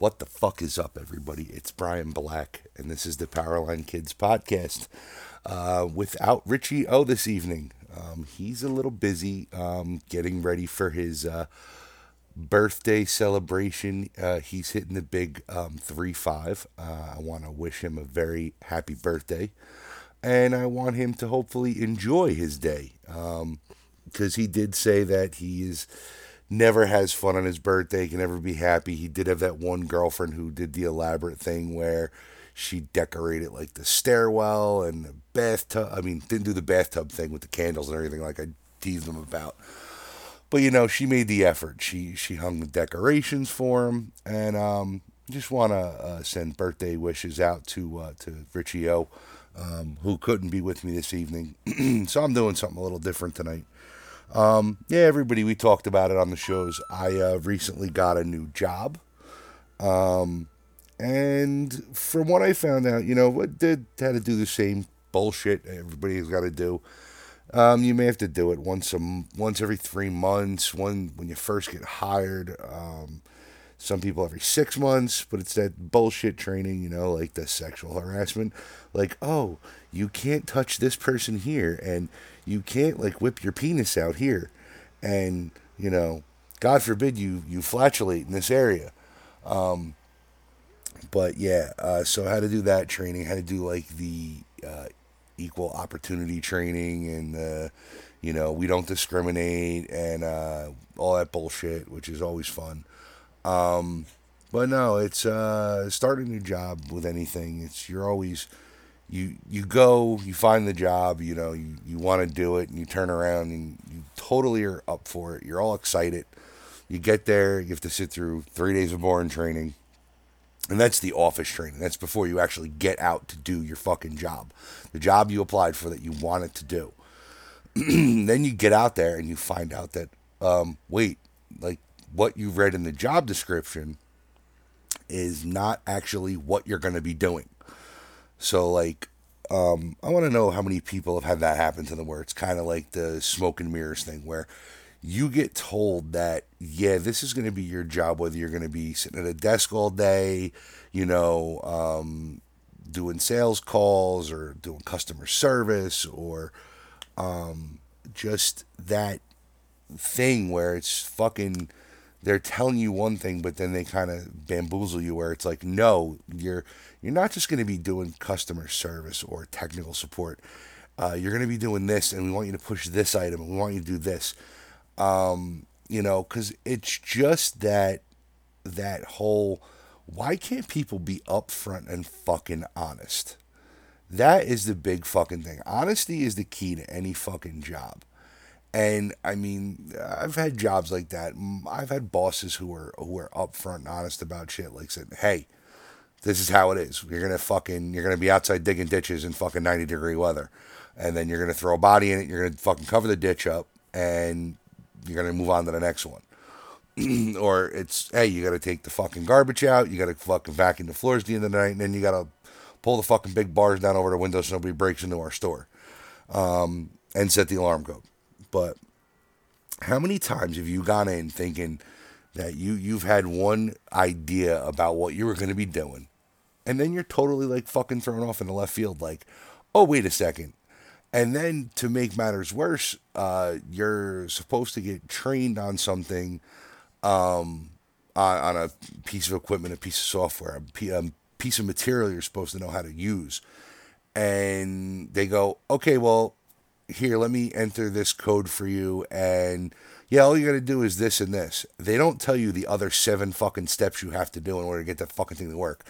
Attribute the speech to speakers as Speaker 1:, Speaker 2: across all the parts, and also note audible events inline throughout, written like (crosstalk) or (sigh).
Speaker 1: What the fuck is up, everybody? It's Brian Black, and this is the Powerline Kids podcast. Uh, without Richie O this evening, um, he's a little busy um, getting ready for his uh, birthday celebration. Uh, he's hitting the big um, 3 5. Uh, I want to wish him a very happy birthday, and I want him to hopefully enjoy his day because he did say that he is never has fun on his birthday, can never be happy. He did have that one girlfriend who did the elaborate thing where she decorated like the stairwell and the bathtub. I mean, didn't do the bathtub thing with the candles and everything like I teased him about. But you know, she made the effort. She she hung the decorations for him, and um, just want to uh, send birthday wishes out to uh, to Richie O, um, who couldn't be with me this evening. (clears throat) so I'm doing something a little different tonight. Um, yeah, everybody, we talked about it on the shows. I uh, recently got a new job. Um, and from what I found out, you know, what did had to do the same bullshit everybody's got to do. Um, you may have to do it once a once every three months. One when you first get hired. Um, some people every six months, but it's that bullshit training, you know, like the sexual harassment. Like, oh, you can't touch this person here, and you can't like whip your penis out here, and you know, God forbid you you flatulate in this area. Um, but yeah, uh, so how to do that training, how to do like the uh, equal opportunity training, and uh, you know, we don't discriminate, and uh, all that bullshit, which is always fun. Um, but no, it's uh, starting a new job with anything. It's you're always you you go, you find the job, you know, you, you want to do it, and you turn around and you totally are up for it. You're all excited. You get there, you have to sit through three days of boring training. And that's the office training. That's before you actually get out to do your fucking job. The job you applied for that you wanted to do. (clears throat) then you get out there and you find out that, um, wait, like what you've read in the job description is not actually what you're going to be doing. So, like, um, I want to know how many people have had that happen to them where it's kind of like the smoke and mirrors thing where you get told that, yeah, this is going to be your job, whether you're going to be sitting at a desk all day, you know, um, doing sales calls or doing customer service or um, just that thing where it's fucking they're telling you one thing but then they kind of bamboozle you where it's like no you're you're not just going to be doing customer service or technical support. Uh, you're going to be doing this and we want you to push this item and we want you to do this. Um, you know because it's just that that whole why can't people be upfront and fucking honest? That is the big fucking thing. Honesty is the key to any fucking job and I mean, I've had jobs like that. I've had bosses who are who are upfront and honest about shit. Like saying, "Hey, this is how it is. You're gonna fucking you're gonna be outside digging ditches in fucking 90 degree weather, and then you're gonna throw a body in it. You're gonna fucking cover the ditch up, and you're gonna move on to the next one. (clears throat) or it's hey, you gotta take the fucking garbage out. You gotta fucking vacuum the floors at the end of the night, and then you gotta pull the fucking big bars down over the window so nobody breaks into our store, um, and set the alarm code." But how many times have you gone in thinking that you you've had one idea about what you were going to be doing and then you're totally like fucking thrown off in the left field like oh wait a second. And then to make matters worse uh, you're supposed to get trained on something um, on, on, a piece of equipment a piece of software a, a piece of material you're supposed to know how to use. And they go okay well here, let me enter this code for you. And yeah, all you got to do is this and this. They don't tell you the other seven fucking steps you have to do in order to get that fucking thing to work.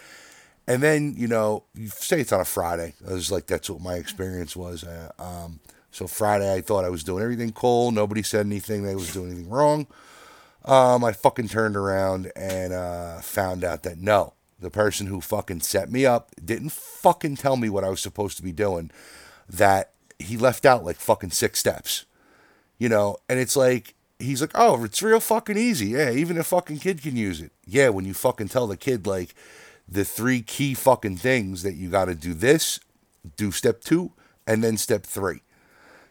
Speaker 1: And then, you know, you say it's on a Friday. I was like, that's what my experience was. Uh, um, so Friday, I thought I was doing everything cool. Nobody said anything. They was doing anything wrong. Um, I fucking turned around and uh, found out that no, the person who fucking set me up didn't fucking tell me what I was supposed to be doing. That he left out like fucking six steps, you know, and it's like, he's like, oh, it's real fucking easy. Yeah, even a fucking kid can use it. Yeah, when you fucking tell the kid, like, the three key fucking things that you got to do this, do step two, and then step three.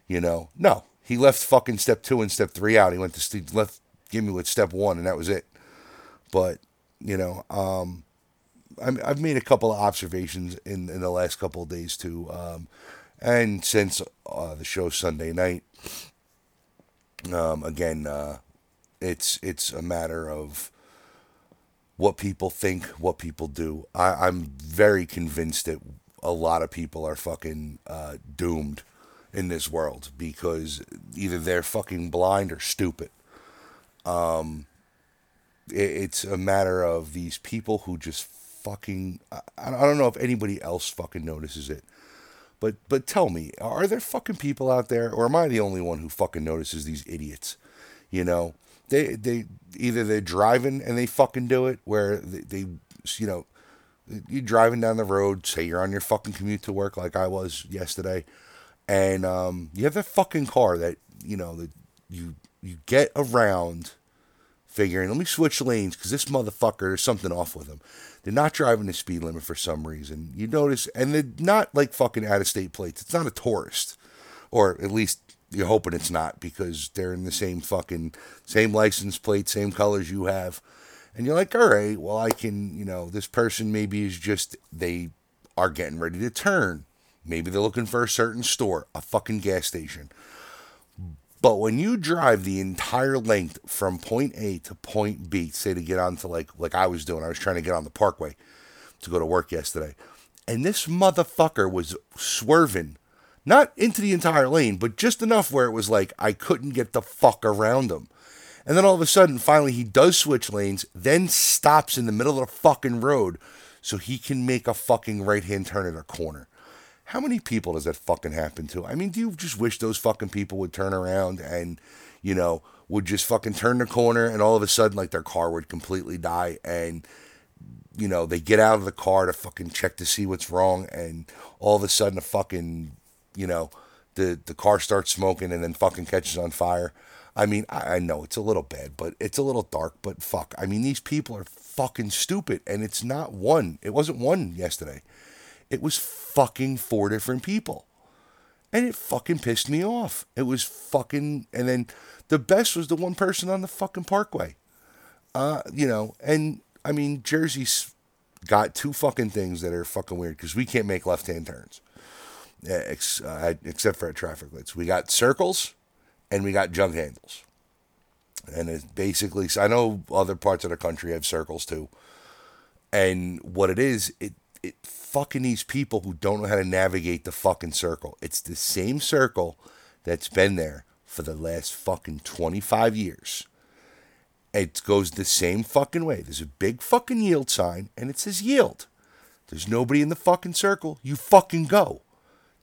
Speaker 1: You know, no, he left fucking step two and step three out. He went to left, give me with step one, and that was it. But you know, um, i have made a couple of observations in, in the last couple of days too. Um, and since uh, the show Sunday night, um, again, uh, it's it's a matter of what people think, what people do. I, I'm very convinced that a lot of people are fucking uh, doomed in this world because either they're fucking blind or stupid. Um, it, it's a matter of these people who just fucking. I, I don't know if anybody else fucking notices it. But but tell me, are there fucking people out there, or am I the only one who fucking notices these idiots? You know, they they either they're driving and they fucking do it, where they, they you know, you're driving down the road, say you're on your fucking commute to work like I was yesterday, and um, you have that fucking car that you know that you you get around figuring, let me switch lanes because this motherfucker, there's something off with him. They're not driving the speed limit for some reason. You notice, and they're not like fucking out of state plates. It's not a tourist, or at least you're hoping it's not because they're in the same fucking same license plate, same colors you have. And you're like, all right, well, I can, you know, this person maybe is just, they are getting ready to turn. Maybe they're looking for a certain store, a fucking gas station. But when you drive the entire length from point A to point B, say to get onto like like I was doing, I was trying to get on the parkway to go to work yesterday. And this motherfucker was swerving, not into the entire lane, but just enough where it was like I couldn't get the fuck around him. And then all of a sudden, finally, he does switch lanes, then stops in the middle of the fucking road so he can make a fucking right hand turn at a corner. How many people does that fucking happen to? I mean, do you just wish those fucking people would turn around and, you know, would just fucking turn the corner and all of a sudden, like, their car would completely die and, you know, they get out of the car to fucking check to see what's wrong and all of a sudden a fucking, you know, the, the car starts smoking and then fucking catches on fire. I mean, I, I know it's a little bad, but it's a little dark, but fuck. I mean, these people are fucking stupid and it's not one. It wasn't one yesterday. It was fucking four different people. And it fucking pissed me off. It was fucking. And then the best was the one person on the fucking parkway. Uh, you know, and I mean, Jersey's got two fucking things that are fucking weird because we can't make left hand turns, ex- uh, except for at traffic lights. We got circles and we got jug handles. And it's basically, I know other parts of the country have circles too. And what it is, it it fucking these people who don't know how to navigate the fucking circle. It's the same circle that's been there for the last fucking 25 years. It goes the same fucking way. There's a big fucking yield sign and it says yield. There's nobody in the fucking circle. You fucking go.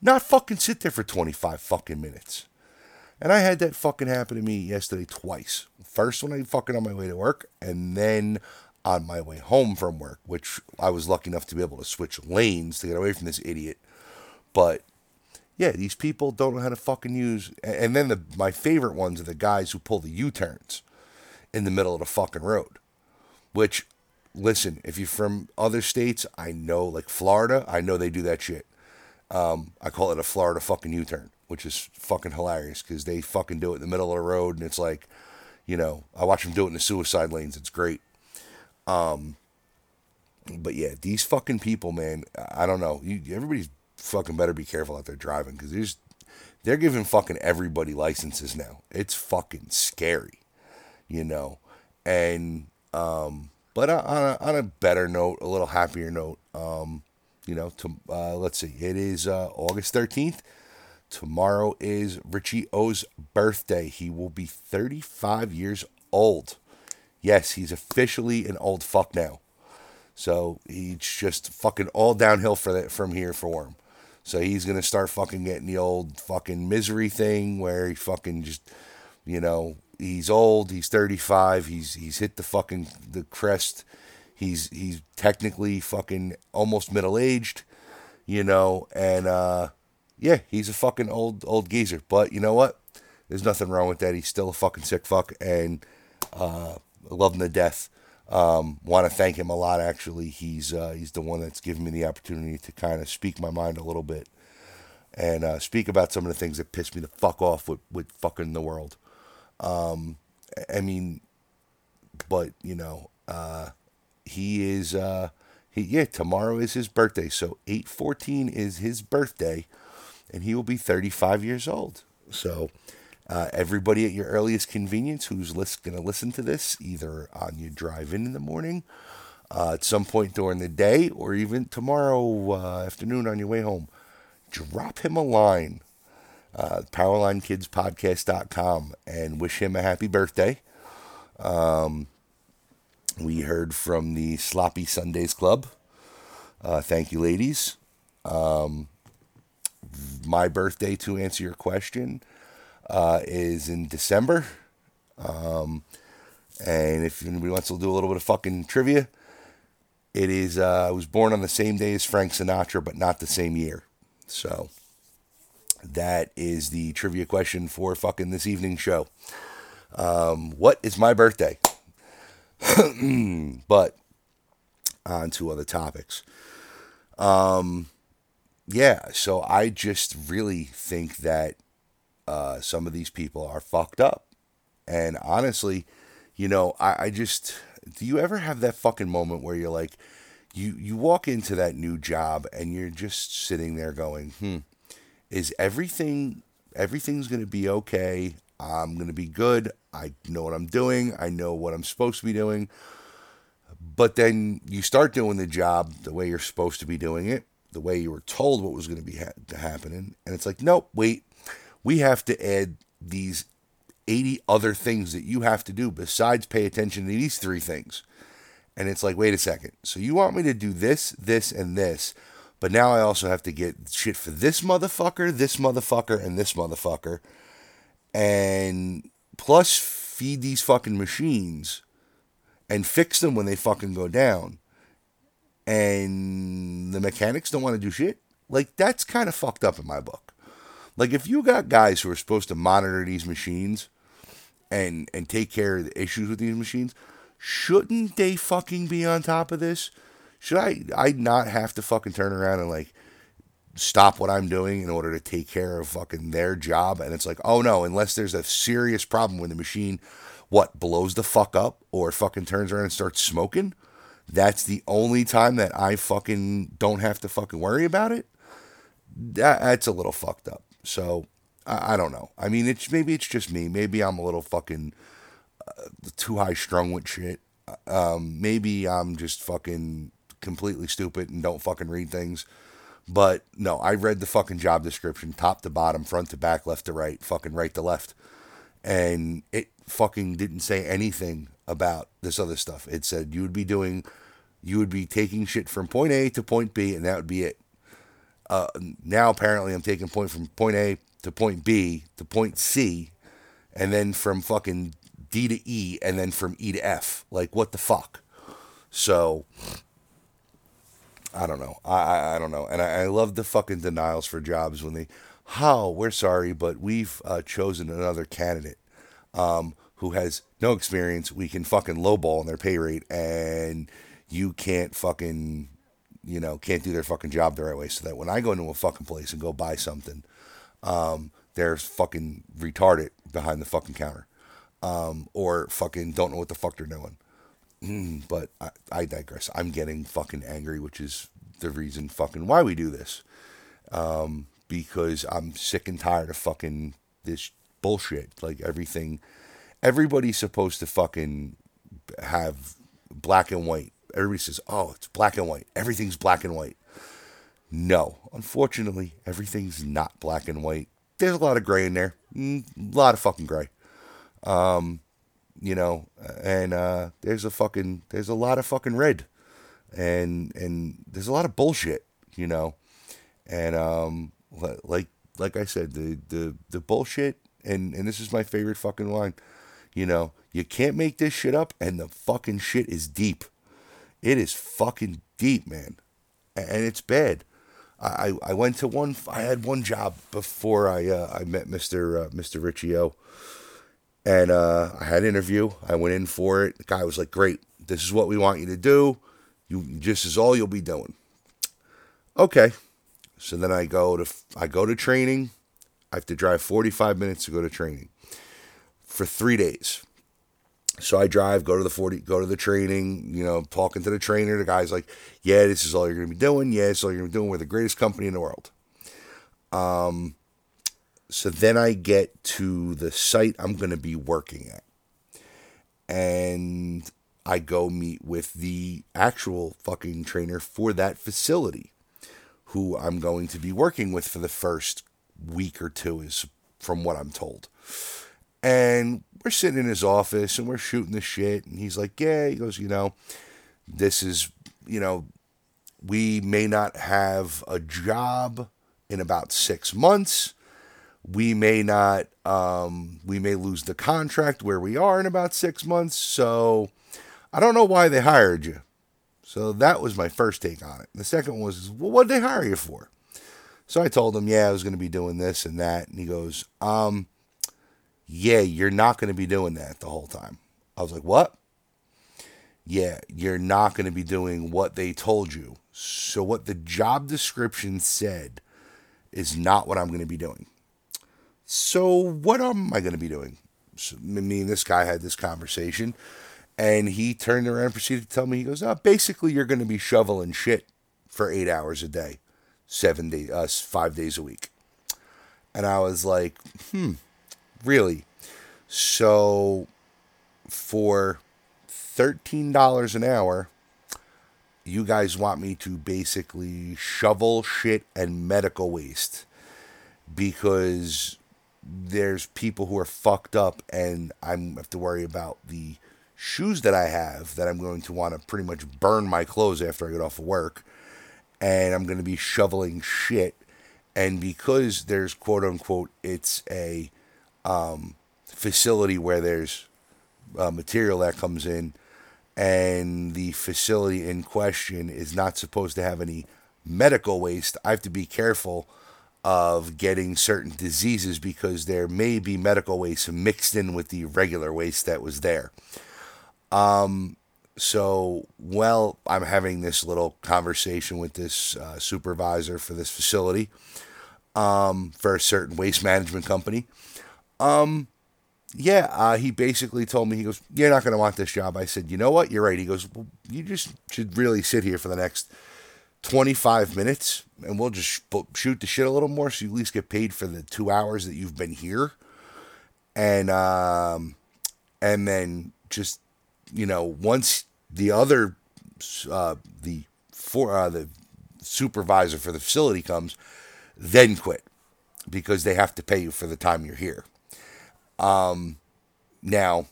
Speaker 1: Not fucking sit there for 25 fucking minutes. And I had that fucking happen to me yesterday twice. First when I fucking on my way to work, and then on my way home from work, which I was lucky enough to be able to switch lanes to get away from this idiot. But yeah, these people don't know how to fucking use. And then the my favorite ones are the guys who pull the U turns in the middle of the fucking road. Which, listen, if you're from other states, I know, like Florida, I know they do that shit. Um, I call it a Florida fucking U turn, which is fucking hilarious because they fucking do it in the middle of the road, and it's like, you know, I watch them do it in the suicide lanes. It's great. Um, but yeah, these fucking people, man. I don't know. You, everybody's fucking better be careful out there driving because there's they're giving fucking everybody licenses now. It's fucking scary, you know. And um, but on a, on a better note, a little happier note, um, you know, to, uh, let's see, it is uh, August thirteenth. Tomorrow is Richie O's birthday. He will be 35 years old yes, he's officially an old fuck now. So he's just fucking all downhill for that from here for him. So he's gonna start fucking getting the old fucking misery thing where he fucking just, you know, he's old, he's 35, he's he's hit the fucking the crest. He's he's technically fucking almost middle aged, you know, and uh yeah, he's a fucking old old geezer. But you know what? There's nothing wrong with that. He's still a fucking sick fuck and uh love him to death. Um, Want to thank him a lot. Actually, he's uh, he's the one that's given me the opportunity to kind of speak my mind a little bit and uh, speak about some of the things that piss me the fuck off with with fucking the world. Um, I mean, but you know, uh, he is uh he yeah, tomorrow is his birthday. So 814 is his birthday and he will be 35 years old. So uh, everybody at your earliest convenience who's going to listen to this, either on your drive in in the morning, uh, at some point during the day, or even tomorrow uh, afternoon on your way home, drop him a line. Uh, PowerlineKidsPodcast.com and wish him a happy birthday. Um, we heard from the Sloppy Sundays Club. Uh, thank you, ladies. Um, my birthday, to answer your question, uh, is in December. Um, and if anybody wants to do a little bit of fucking trivia, it is, uh, I was born on the same day as Frank Sinatra, but not the same year. So that is the trivia question for fucking this evening show. Um, what is my birthday? (clears throat) but on to other topics. Um, yeah, so I just really think that uh, some of these people are fucked up. And honestly, you know, I, I just do you ever have that fucking moment where you're like, you you walk into that new job and you're just sitting there going, hmm, is everything everything's gonna be okay? I'm gonna be good. I know what I'm doing. I know what I'm supposed to be doing. But then you start doing the job the way you're supposed to be doing it, the way you were told what was going to be ha- happening, and it's like, nope, wait, we have to add these 80 other things that you have to do besides pay attention to these three things. And it's like, wait a second. So you want me to do this, this, and this, but now I also have to get shit for this motherfucker, this motherfucker, and this motherfucker. And plus feed these fucking machines and fix them when they fucking go down. And the mechanics don't want to do shit. Like, that's kind of fucked up in my book. Like if you got guys who are supposed to monitor these machines and and take care of the issues with these machines, shouldn't they fucking be on top of this? Should I I not have to fucking turn around and like stop what I'm doing in order to take care of fucking their job? And it's like, oh no, unless there's a serious problem with the machine, what blows the fuck up or fucking turns around and starts smoking. That's the only time that I fucking don't have to fucking worry about it. That, that's a little fucked up. So I, I don't know. I mean, it's maybe it's just me. Maybe I'm a little fucking uh, too high strung with shit. Um, maybe I'm just fucking completely stupid and don't fucking read things. But no, I read the fucking job description, top to bottom, front to back, left to right, fucking right to left. And it fucking didn't say anything about this other stuff. It said you would be doing, you would be taking shit from point A to point B, and that would be it. Uh, now apparently I'm taking point from point A to point B to point C, and then from fucking D to E, and then from E to F. Like what the fuck? So I don't know. I I, I don't know. And I, I, love the fucking denials for jobs when they, how we're sorry, but we've uh, chosen another candidate um, who has no experience. We can fucking lowball on their pay rate, and you can't fucking you know, can't do their fucking job the right way. So that when I go into a fucking place and go buy something, um, they're fucking retarded behind the fucking counter. Um, or fucking don't know what the fuck they're doing. Mm, but I, I digress. I'm getting fucking angry, which is the reason fucking why we do this. Um, because I'm sick and tired of fucking this bullshit. Like everything, everybody's supposed to fucking have black and white everybody says, oh, it's black and white. Everything's black and white. No, unfortunately, everything's not black and white. There's a lot of gray in there. Mm, a lot of fucking gray. Um, you know, and uh, there's a fucking there's a lot of fucking red, and and there's a lot of bullshit. You know, and um, like like I said, the the the bullshit, and and this is my favorite fucking line. You know, you can't make this shit up, and the fucking shit is deep. It is fucking deep, man, and it's bad. I, I went to one. I had one job before I uh, I met Mister uh, Mister Riccio, and uh, I had an interview. I went in for it. The guy was like, "Great, this is what we want you to do. You this is all you'll be doing." Okay, so then I go to I go to training. I have to drive forty five minutes to go to training for three days. So I drive, go to the 40, go to the training, you know, talking to the trainer. The guy's like, yeah, this is all you're going to be doing. Yeah, this is all you're going to be doing. We're the greatest company in the world. Um, so then I get to the site I'm going to be working at. And I go meet with the actual fucking trainer for that facility, who I'm going to be working with for the first week or two, is from what I'm told. And we're sitting in his office and we're shooting the shit. And he's like, Yeah, he goes, You know, this is, you know, we may not have a job in about six months. We may not, um, we may lose the contract where we are in about six months. So I don't know why they hired you. So that was my first take on it. The second one was, Well, what did they hire you for? So I told him, Yeah, I was going to be doing this and that. And he goes, Um, yeah, you're not going to be doing that the whole time. I was like, what? Yeah, you're not going to be doing what they told you. So, what the job description said is not what I'm going to be doing. So, what am I going to be doing? So, me and this guy had this conversation, and he turned around and proceeded to tell me, he goes, oh, basically, you're going to be shoveling shit for eight hours a day, seven days, uh, five days a week. And I was like, hmm, really. So for $13 an hour, you guys want me to basically shovel shit and medical waste because there's people who are fucked up and I'm have to worry about the shoes that I have that I'm going to want to pretty much burn my clothes after I get off of work and I'm going to be shoveling shit and because there's quote unquote it's a um, facility where there's uh, material that comes in, and the facility in question is not supposed to have any medical waste, I have to be careful of getting certain diseases because there may be medical waste mixed in with the regular waste that was there. Um, so, well, I'm having this little conversation with this uh, supervisor for this facility um, for a certain waste management company. Um, yeah, uh, he basically told me, he goes, You're not going to want this job. I said, You know what? You're right. He goes, Well, you just should really sit here for the next 25 minutes and we'll just shoot the shit a little more so you at least get paid for the two hours that you've been here. And, um, and then just, you know, once the other, uh, the, for, uh, the supervisor for the facility comes, then quit because they have to pay you for the time you're here. Um, now,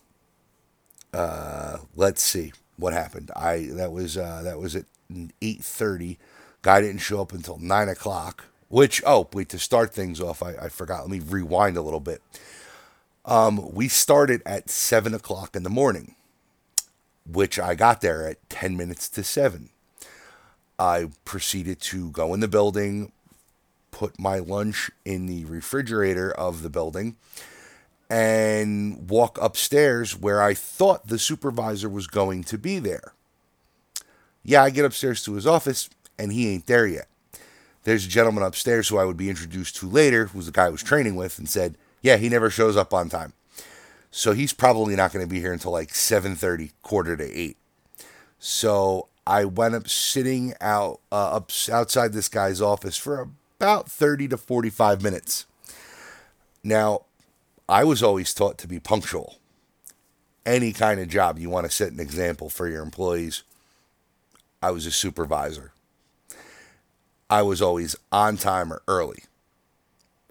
Speaker 1: uh, let's see what happened. I that was uh, that was at eight thirty. Guy didn't show up until nine o'clock. Which oh wait to start things off, I, I forgot. Let me rewind a little bit. Um, we started at seven o'clock in the morning, which I got there at ten minutes to seven. I proceeded to go in the building, put my lunch in the refrigerator of the building and walk upstairs where I thought the supervisor was going to be there. Yeah, I get upstairs to his office and he ain't there yet. There's a gentleman upstairs who I would be introduced to later, who's the guy I was training with, and said, "Yeah, he never shows up on time." So he's probably not going to be here until like 7:30, quarter to 8. So I went up sitting out uh, up outside this guy's office for about 30 to 45 minutes. Now, I was always taught to be punctual. Any kind of job you want to set an example for your employees. I was a supervisor. I was always on time or early.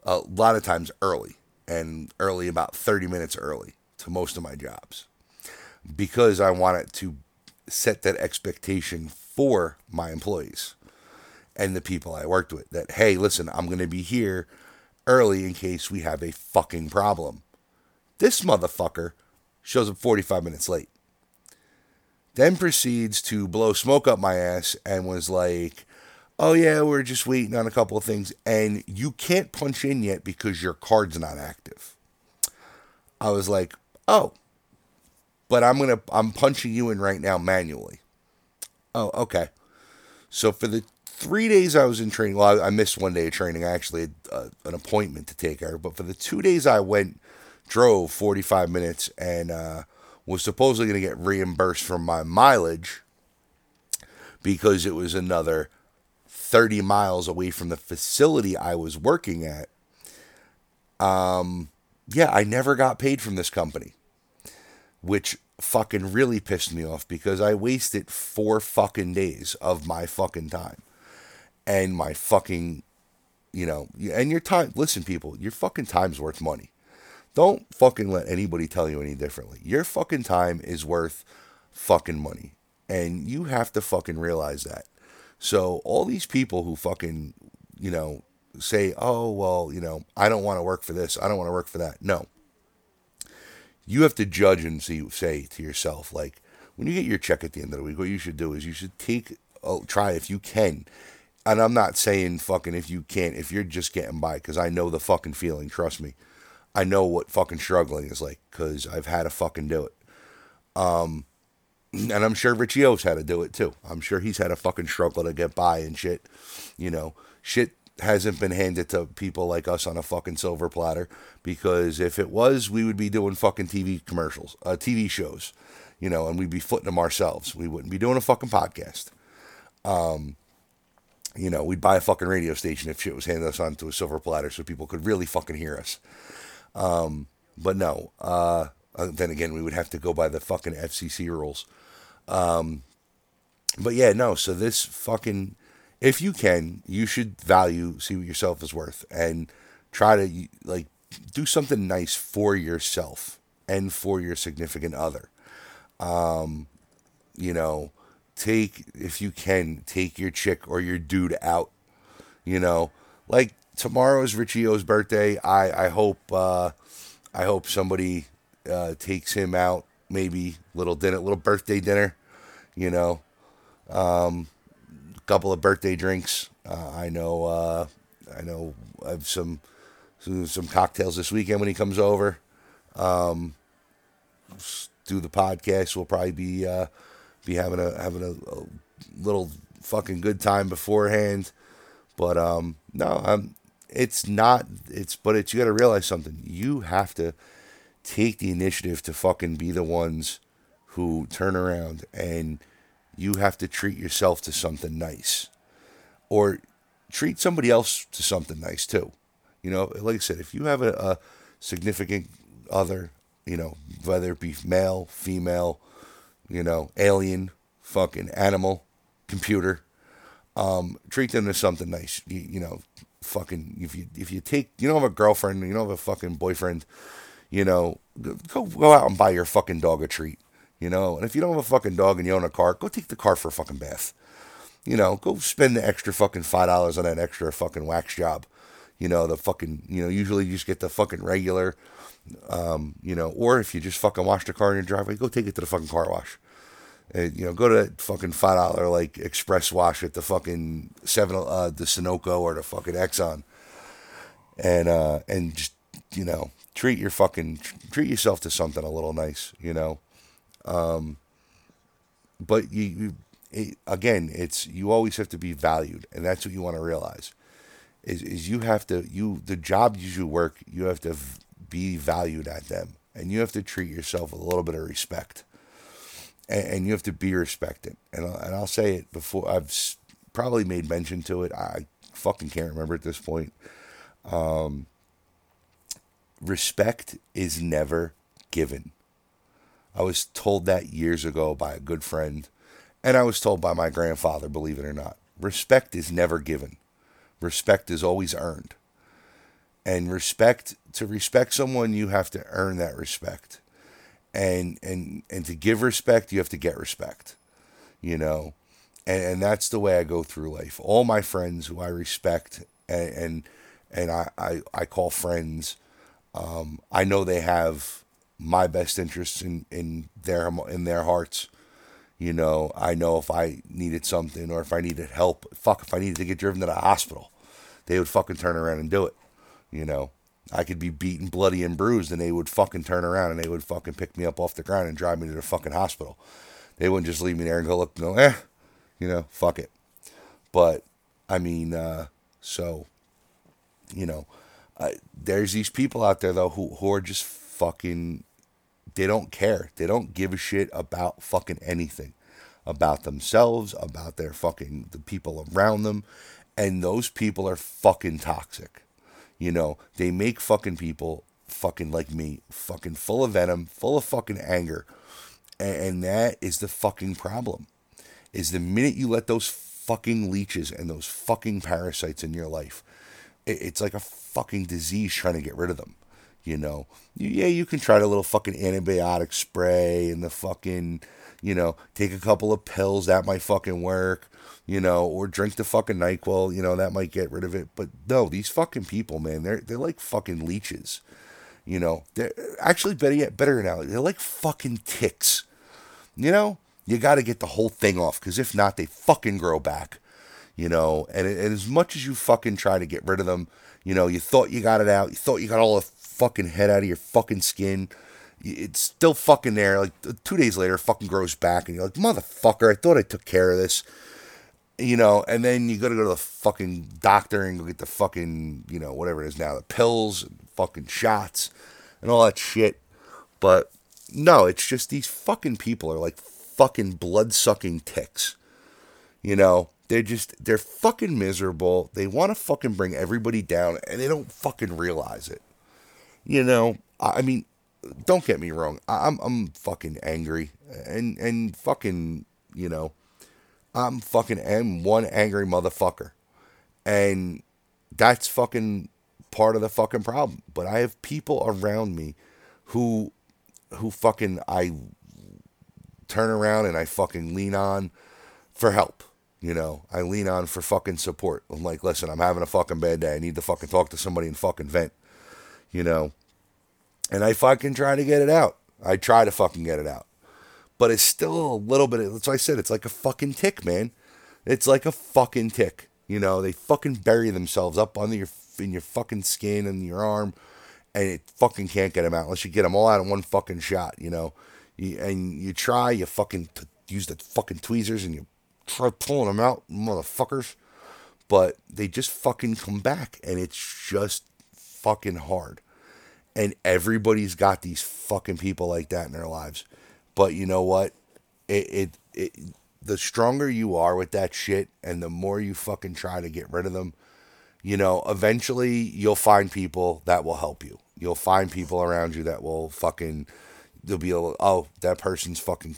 Speaker 1: A lot of times early, and early about 30 minutes early to most of my jobs because I wanted to set that expectation for my employees and the people I worked with that, hey, listen, I'm going to be here early in case we have a fucking problem. This motherfucker shows up 45 minutes late. Then proceeds to blow smoke up my ass and was like, oh yeah, we're just waiting on a couple of things. And you can't punch in yet because your card's not active. I was like, oh, but I'm to, I'm punching you in right now manually. Oh, okay. So for the three days I was in training. Well, I, I missed one day of training. I actually had uh, an appointment to take care. But for the two days I went, drove 45 minutes, and uh, was supposedly going to get reimbursed from my mileage because it was another 30 miles away from the facility I was working at. Um, yeah, I never got paid from this company, which fucking really pissed me off because I wasted four fucking days of my fucking time and my fucking, you know, and your time. Listen, people, your fucking time's worth money. Don't fucking let anybody tell you any differently. Your fucking time is worth fucking money. And you have to fucking realize that. So all these people who fucking, you know, say, oh, well, you know, I don't want to work for this. I don't want to work for that. No. You have to judge and see, say to yourself, like, when you get your check at the end of the week, what you should do is you should take, oh, try if you can. And I'm not saying fucking if you can't, if you're just getting by, because I know the fucking feeling, trust me. I know what fucking struggling is like, because I've had to fucking do it. Um, and I'm sure Richie O's had to do it too. I'm sure he's had a fucking struggle to get by and shit. You know, shit hasn't been handed to people like us on a fucking silver platter because if it was, we would be doing fucking TV commercials, uh, TV shows, you know, and we'd be footing them ourselves. We wouldn't be doing a fucking podcast. Um, you know, we'd buy a fucking radio station if shit was handed us onto a silver platter so people could really fucking hear us. Um, but no, uh, uh then again, we would have to go by the fucking FCC rules. Um, but yeah, no. So this fucking, if you can, you should value, see what yourself is worth, and try to like do something nice for yourself and for your significant other. Um, you know, take if you can take your chick or your dude out. You know, like tomorrow tomorrow's Richie O's birthday. I I hope uh, I hope somebody uh, takes him out maybe little dinner, little birthday dinner, you know, um, a couple of birthday drinks. Uh, I know, uh, I know, I have some, some, some cocktails this weekend when he comes over. Um, do the podcast. We'll probably be uh, be having a having a, a, little fucking good time beforehand. But um, no, I'm. It's not. It's but it's you got to realize something. You have to take the initiative to fucking be the ones who turn around and you have to treat yourself to something nice or treat somebody else to something nice too. You know, like I said, if you have a, a significant other, you know, whether it be male, female, you know, alien, fucking animal, computer, um, treat them to something nice. You, you know, fucking if you if you take you don't have a girlfriend, you don't have a fucking boyfriend, you know, go go out and buy your fucking dog a treat. You know, and if you don't have a fucking dog and you own a car, go take the car for a fucking bath. You know, go spend the extra fucking five dollars on that extra fucking wax job. You know, the fucking you know, usually you just get the fucking regular um, you know, or if you just fucking wash the car in your driveway, go take it to the fucking car wash. And, you know, go to that fucking five dollar like express wash at the fucking seven uh the Sunoco or the fucking Exxon. And uh and just you know, treat your fucking treat yourself to something a little nice, you know. Um, but you, you it, again, it's you always have to be valued, and that's what you want to realize. Is is you have to you the jobs you work, you have to be valued at them, and you have to treat yourself with a little bit of respect, and, and you have to be respected. And I'll, and I'll say it before I've probably made mention to it. I fucking can't remember at this point. Um, respect is never given. I was told that years ago by a good friend, and I was told by my grandfather, believe it or not. Respect is never given, respect is always earned. And respect, to respect someone, you have to earn that respect. And, and, and to give respect, you have to get respect, you know? And, and that's the way I go through life. All my friends who I respect and, and, and I, I, I call friends, um, I know they have my best interests in, in their in their hearts. You know, I know if I needed something or if I needed help, fuck, if I needed to get driven to the hospital, they would fucking turn around and do it. You know, I could be beaten, bloody, and bruised, and they would fucking turn around and they would fucking pick me up off the ground and drive me to the fucking hospital. They wouldn't just leave me there and go look, no, eh, you know, fuck it. But I mean, uh, so, you know, uh, there's these people out there though who who are just fucking they don't care. They don't give a shit about fucking anything. About themselves, about their fucking the people around them. And those people are fucking toxic. You know, they make fucking people fucking like me, fucking full of venom, full of fucking anger. And that is the fucking problem. Is the minute you let those fucking leeches and those fucking parasites in your life, it's like a fucking disease trying to get rid of them. You know, yeah, you can try the little fucking antibiotic spray and the fucking, you know, take a couple of pills that might fucking work, you know, or drink the fucking Nyquil, you know, that might get rid of it. But no, these fucking people, man, they're they're like fucking leeches. You know, they're actually better yet, better now. They're like fucking ticks. You know, you got to get the whole thing off because if not, they fucking grow back. You know, and, and as much as you fucking try to get rid of them, you know, you thought you got it out, you thought you got all the fucking head out of your fucking skin. It's still fucking there. Like two days later, fucking grows back, and you're like, motherfucker, I thought I took care of this. You know, and then you gotta go to the fucking doctor and go get the fucking, you know, whatever it is now, the pills and fucking shots and all that shit. But no, it's just these fucking people are like fucking blood sucking ticks. You know, they're just, they're fucking miserable. They want to fucking bring everybody down and they don't fucking realize it. You know, I mean, don't get me wrong. I'm, I'm fucking angry and, and fucking, you know, I'm fucking am one angry motherfucker. And that's fucking part of the fucking problem. But I have people around me who who fucking I turn around and I fucking lean on for help. You know, I lean on for fucking support. I'm like, listen, I'm having a fucking bad day. I need to fucking talk to somebody and fucking vent. You know, and I fucking try to get it out. I try to fucking get it out, but it's still a little bit. That's why I said it's like a fucking tick, man. It's like a fucking tick. You know, they fucking bury themselves up under your in your fucking skin and your arm, and it fucking can't get them out unless you get them all out in one fucking shot. You know, you, and you try, you fucking t- use the fucking tweezers and you try pulling them out, motherfuckers. But they just fucking come back, and it's just fucking hard. And everybody's got these fucking people like that in their lives. But you know what? It, it, it the stronger you are with that shit, and the more you fucking try to get rid of them, you know, eventually you'll find people that will help you. You'll find people around you that will fucking, they'll be able, oh, that person's fucking,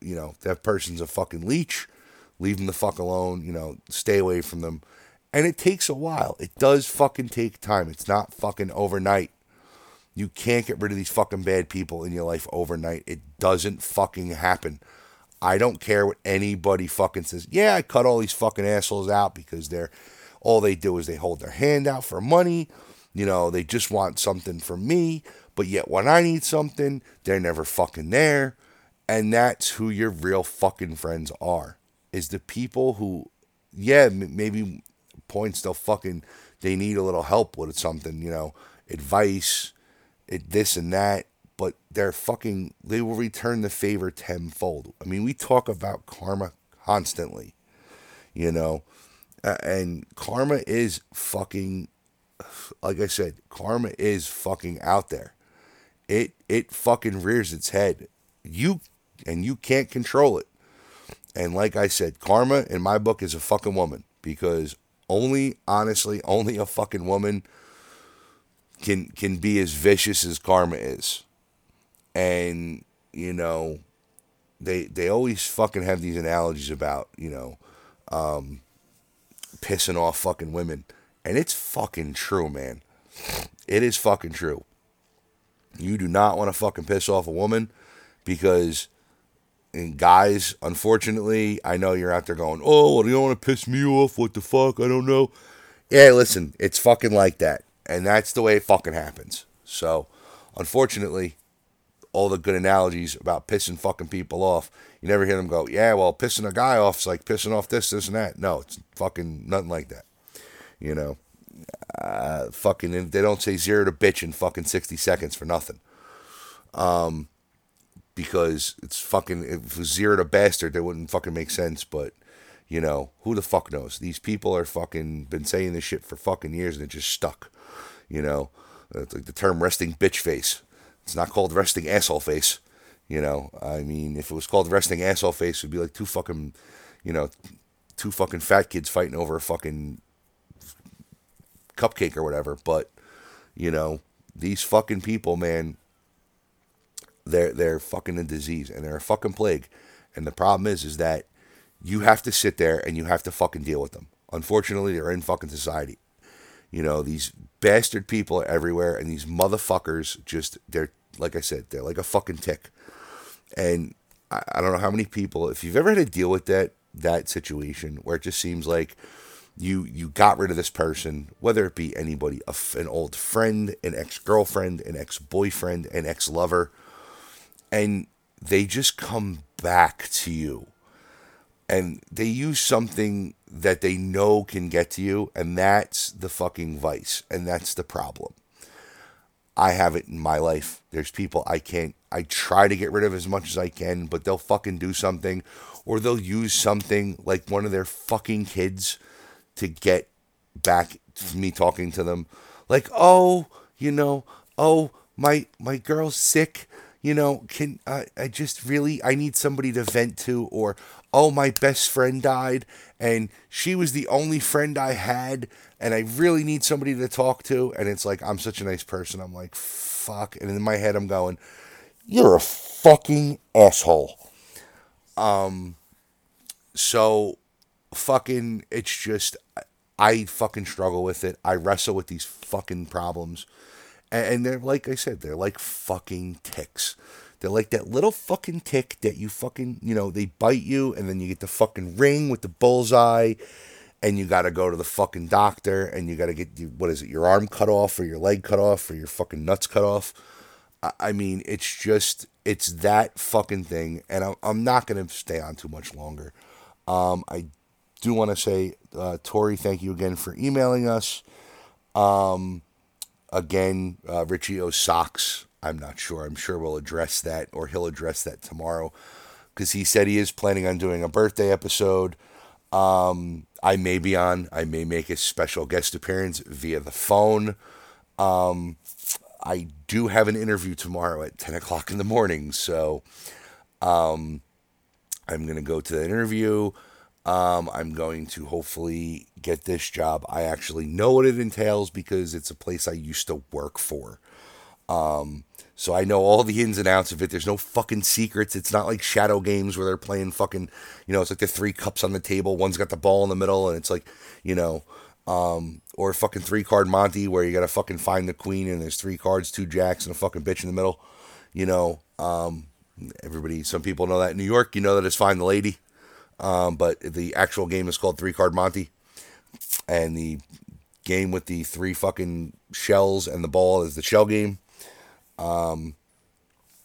Speaker 1: you know, that person's a fucking leech. Leave them the fuck alone, you know, stay away from them. And it takes a while. It does fucking take time. It's not fucking overnight. You can't get rid of these fucking bad people in your life overnight. It doesn't fucking happen. I don't care what anybody fucking says. Yeah, I cut all these fucking assholes out because they're all they do is they hold their hand out for money. You know, they just want something from me. But yet when I need something, they're never fucking there. And that's who your real fucking friends are. Is the people who, yeah, maybe points they'll fucking, they need a little help with something, you know, advice, it, this and that. But they're fucking, they will return the favor tenfold. I mean, we talk about karma constantly, you know uh, and karma is fucking, like I said, karma is fucking out there. It it fucking rears its head. You and you can't control it. And like I said, karma in my book is a fucking woman because only honestly, only a fucking woman can can be as vicious as karma is. And you know, they they always fucking have these analogies about, you know, um, pissing off fucking women. And it's fucking true, man. It is fucking true. You do not want to fucking piss off a woman because, and guys, unfortunately, I know you're out there going, oh, you don't want to piss me off? What the fuck? I don't know. Yeah, listen, it's fucking like that. And that's the way it fucking happens. So, unfortunately, all the good analogies about pissing fucking people off. You never hear them go, yeah, well, pissing a guy off is like pissing off this, this, and that. No, it's fucking nothing like that. You know, uh, fucking, they don't say zero to bitch in fucking 60 seconds for nothing. Um, because it's fucking, if it was zero to bastard, that wouldn't fucking make sense, but. You know, who the fuck knows? These people are fucking been saying this shit for fucking years and it just stuck. You know, it's like the term resting bitch face It's not called resting asshole face. You know, I mean, if it was called resting asshole face, it'd be like two fucking, you know, two fucking fat kids fighting over a fucking cupcake or whatever. But, you know, these fucking people, man, they're they're fucking a disease and they're a fucking plague. And the problem is, is that you have to sit there and you have to fucking deal with them. Unfortunately, they're in fucking society. You know, these bastard people are everywhere, and these motherfuckers just, they're, like I said, they're like a fucking tick. And I, I don't know how many people, if you've ever had to deal with that, that situation where it just seems like you you got rid of this person, whether it be anybody, a, an old friend, an ex girlfriend, an ex boyfriend, an ex lover, and they just come back to you and they use something that they know can get to you, and that's the fucking vice, and that's the problem. I have it in my life. There's people I can't, I try to get rid of as much as I can, but they'll fucking do something, or they'll use something like one of their fucking kids to get back to me talking to them. Like, oh, you know, oh, my my girl's sick you know, can I, I just really I need somebody to vent to or oh my best friend died and she was the only friend I had and I really need somebody to talk to and it's like I'm such a nice person. I'm like fuck and in my head I'm going you're a fucking asshole. Um so fucking it's just I fucking struggle with it. I wrestle with these fucking problems and they're like I said, they're like fucking ticks. They're like that little fucking tick that you fucking, you know, they bite you and then you get the fucking ring with the bullseye and you got to go to the fucking doctor and you got to get, what is it, your arm cut off or your leg cut off or your fucking nuts cut off. I mean, it's just, it's that fucking thing. And I'm, I'm not going to stay on too much longer. Um, I do want to say, uh, Tori, thank you again for emailing us. Um, Again, uh, Richie O's socks. I'm not sure. I'm sure we'll address that, or he'll address that tomorrow, because he said he is planning on doing a birthday episode. Um, I may be on. I may make a special guest appearance via the phone. Um, I do have an interview tomorrow at 10 o'clock in the morning, so um, I'm going to go to the interview. Um, I'm going to hopefully get this job. I actually know what it entails because it's a place I used to work for. Um, so I know all the ins and outs of it. There's no fucking secrets. It's not like shadow games where they're playing fucking, you know, it's like the three cups on the table. One's got the ball in the middle, and it's like, you know, um, or fucking three card Monty where you gotta fucking find the queen and there's three cards, two jacks, and a fucking bitch in the middle. You know, um, everybody, some people know that in New York. You know that it's find the lady. Um, but the actual game is called Three Card Monty, and the game with the three fucking shells and the ball is the shell game, um,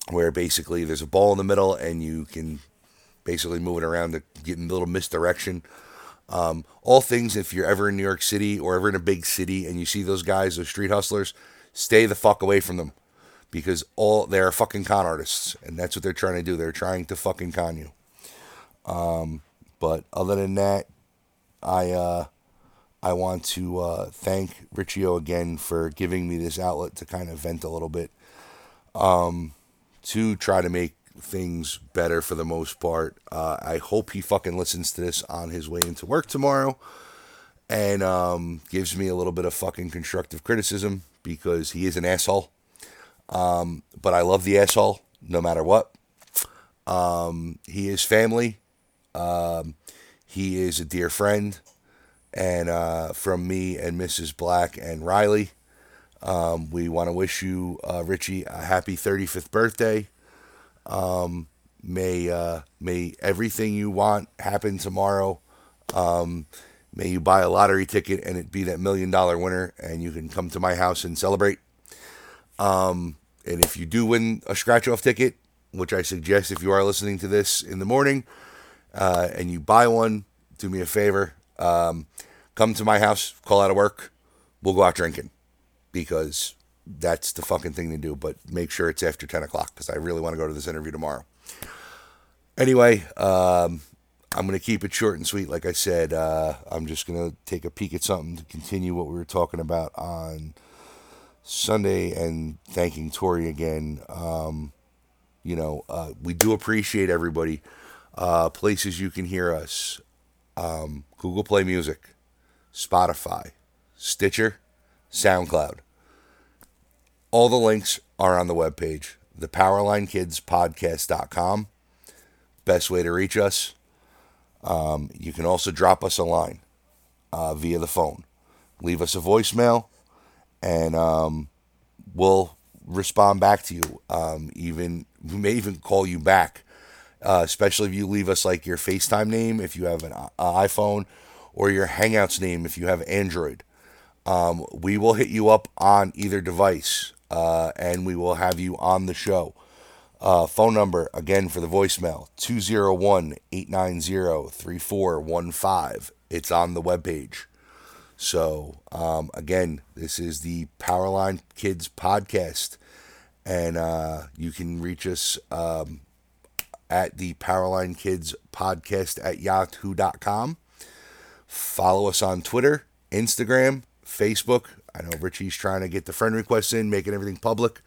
Speaker 1: where basically there's a ball in the middle and you can basically move it around to get in a little misdirection. Um, all things, if you're ever in New York City or ever in a big city and you see those guys, those street hustlers, stay the fuck away from them because all they're fucking con artists and that's what they're trying to do. They're trying to fucking con you. Um, but other than that, I uh, I want to uh, thank Richie O again for giving me this outlet to kind of vent a little bit, um, to try to make things better for the most part. Uh, I hope he fucking listens to this on his way into work tomorrow, and um, gives me a little bit of fucking constructive criticism because he is an asshole. Um, but I love the asshole no matter what. Um, he is family. Um, he is a dear friend, and uh, from me and Mrs. Black and Riley, um, we want to wish you, uh, Richie, a happy 35th birthday. Um, may uh, may everything you want happen tomorrow. Um, may you buy a lottery ticket and it be that million dollar winner, and you can come to my house and celebrate. Um, and if you do win a scratch off ticket, which I suggest if you are listening to this in the morning, uh, and you buy one, do me a favor. Um, come to my house, call out of work. We'll go out drinking because that's the fucking thing to do. But make sure it's after 10 o'clock because I really want to go to this interview tomorrow. Anyway, um, I'm going to keep it short and sweet. Like I said, uh, I'm just going to take a peek at something to continue what we were talking about on Sunday and thanking Tori again. Um, you know, uh, we do appreciate everybody. Uh, places you can hear us um, Google Play Music, Spotify, Stitcher, SoundCloud. All the links are on the webpage, thepowerlinekidspodcast.com. Best way to reach us. Um, you can also drop us a line uh, via the phone. Leave us a voicemail, and um, we'll respond back to you. Um, even we may even call you back, uh, especially if you leave us like your FaceTime name if you have an iPhone, or your Hangouts name if you have Android. Um, we will hit you up on either device, uh, and we will have you on the show. Uh, phone number again for the voicemail 201 890 3415. It's on the webpage. So, um, again, this is the Powerline Kids podcast. And uh, you can reach us um, at the Powerline Kids podcast at yahoo.com. Follow us on Twitter, Instagram, Facebook. I know Richie's trying to get the friend requests in, making everything public.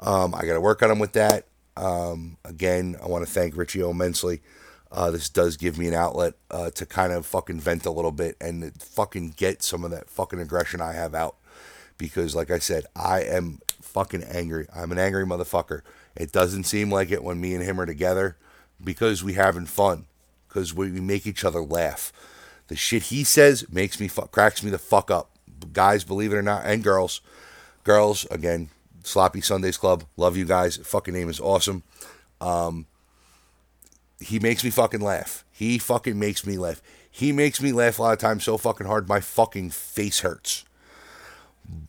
Speaker 1: Um, I got to work on him with that. Um, again, I want to thank Richie immensely. Uh, this does give me an outlet uh, to kind of fucking vent a little bit and fucking get some of that fucking aggression I have out. Because, like I said, I am fucking angry. I'm an angry motherfucker. It doesn't seem like it when me and him are together because we having fun, because we, we make each other laugh. The shit he says makes me cracks me the fuck up. Guys, believe it or not, and girls, girls again. Sloppy Sundays Club, love you guys. Fucking name is awesome. Um, he makes me fucking laugh. He fucking makes me laugh. He makes me laugh a lot of times so fucking hard my fucking face hurts.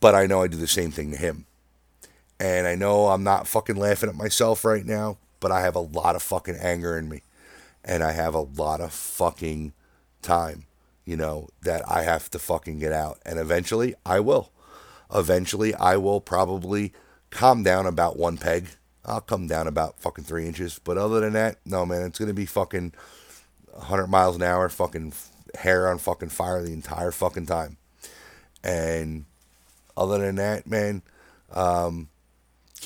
Speaker 1: But I know I do the same thing to him. And I know I'm not fucking laughing at myself right now, but I have a lot of fucking anger in me. And I have a lot of fucking time, you know, that I have to fucking get out. And eventually I will. Eventually I will probably calm down about one peg I'll come down about fucking three inches. But other than that, no, man, it's going to be fucking 100 miles an hour, fucking hair on fucking fire the entire fucking time. And other than that, man, um,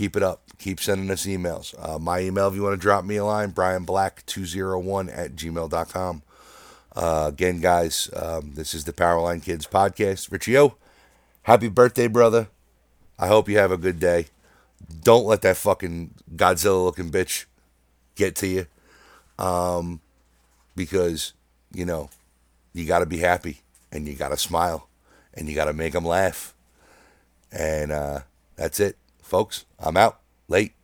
Speaker 1: keep it up. Keep sending us emails. Uh, my email, if you want to drop me a line, brianblack201 at gmail.com. Uh, again, guys, um, this is the Powerline Kids podcast. Richie O, happy birthday, brother. I hope you have a good day don't let that fucking Godzilla looking bitch get to you. Um, because, you know, you got to be happy and you got to smile and you got to make them laugh. And uh, that's it, folks. I'm out. Late.